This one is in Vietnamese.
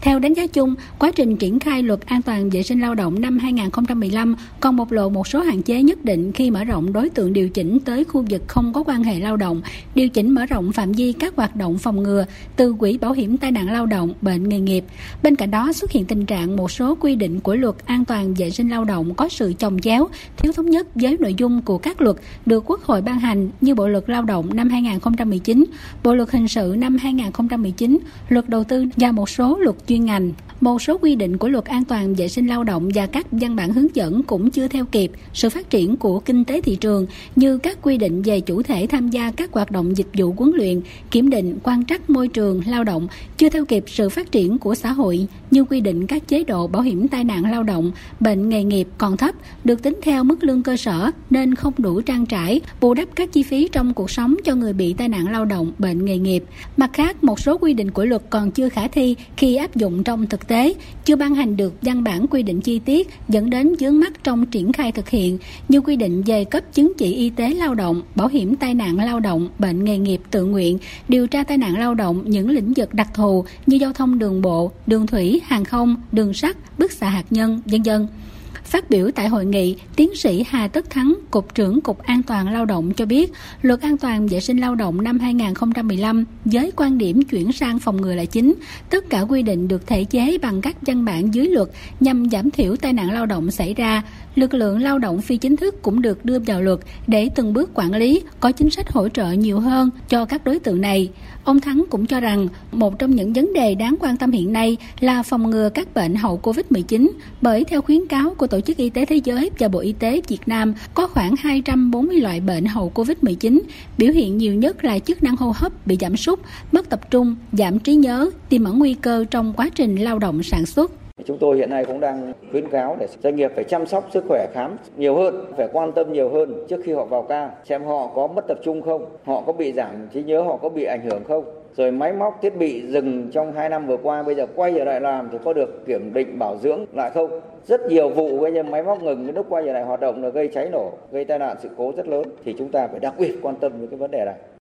Theo đánh giá chung, quá trình triển khai luật an toàn vệ sinh lao động năm 2015 còn bộc lộ một số hạn chế nhất định khi mở rộng đối tượng điều chỉnh tới khu vực không có quan hệ lao động, điều chỉnh mở rộng phạm vi các hoạt động phòng ngừa từ quỹ bảo hiểm tai nạn lao động, bệnh nghề nghiệp. Bên cạnh đó xuất hiện tình trạng một số quy định của luật an toàn vệ sinh lao động có sự chồng chéo, thiếu thống nhất với nội dung của các luật được Quốc hội ban hành như Bộ luật Lao động năm 2019, Bộ luật hình sự năm 2019, luật đầu tư và một số luật chuyên ngành. Một số quy định của luật an toàn vệ sinh lao động và các văn bản hướng dẫn cũng chưa theo kịp sự phát triển của kinh tế thị trường như các quy định về chủ thể tham gia các hoạt động dịch vụ huấn luyện, kiểm định, quan trắc môi trường lao động chưa theo kịp sự phát triển của xã hội như quy định các chế độ bảo hiểm tai nạn lao động, bệnh nghề nghiệp còn thấp, được tính theo mức lương cơ sở nên không đủ trang trải, bù đắp các chi phí trong cuộc sống cho người bị tai nạn lao động, bệnh nghề nghiệp. Mặt khác, một số quy định của luật còn chưa khả thi khi áp dụng trong thực tế, chưa ban hành được văn bản quy định chi tiết dẫn đến vướng mắc trong triển khai thực hiện như quy định về cấp chứng chỉ y tế lao động, bảo hiểm tai nạn lao động, bệnh nghề nghiệp tự nguyện, điều tra tai nạn lao động những lĩnh vực đặc thù như giao thông đường bộ, đường thủy, hàng không, đường sắt, bức xạ hạt nhân, vân vân. Phát biểu tại hội nghị, tiến sĩ Hà Tất Thắng, Cục trưởng Cục An toàn Lao động cho biết, Luật An toàn vệ sinh lao động năm 2015 với quan điểm chuyển sang phòng ngừa là chính. Tất cả quy định được thể chế bằng các văn bản dưới luật nhằm giảm thiểu tai nạn lao động xảy ra. Lực lượng lao động phi chính thức cũng được đưa vào luật để từng bước quản lý, có chính sách hỗ trợ nhiều hơn cho các đối tượng này. Ông Thắng cũng cho rằng một trong những vấn đề đáng quan tâm hiện nay là phòng ngừa các bệnh hậu Covid-19 bởi theo khuyến cáo của Tổ chức Y tế Thế giới và Bộ Y tế Việt Nam có khoảng 240 loại bệnh hậu Covid-19, biểu hiện nhiều nhất là chức năng hô hấp bị giảm sút, mất tập trung, giảm trí nhớ, tiềm ẩn nguy cơ trong quá trình lao động sản xuất. Chúng tôi hiện nay cũng đang khuyến cáo để doanh nghiệp phải chăm sóc sức khỏe khám nhiều hơn, phải quan tâm nhiều hơn trước khi họ vào ca, xem họ có mất tập trung không, họ có bị giảm trí nhớ, họ có bị ảnh hưởng không. Rồi máy móc thiết bị dừng trong 2 năm vừa qua bây giờ quay trở lại làm thì có được kiểm định bảo dưỡng lại không? Rất nhiều vụ bây giờ máy móc ngừng cái lúc quay trở lại hoạt động là gây cháy nổ, gây tai nạn sự cố rất lớn thì chúng ta phải đặc biệt quan tâm đến cái vấn đề này.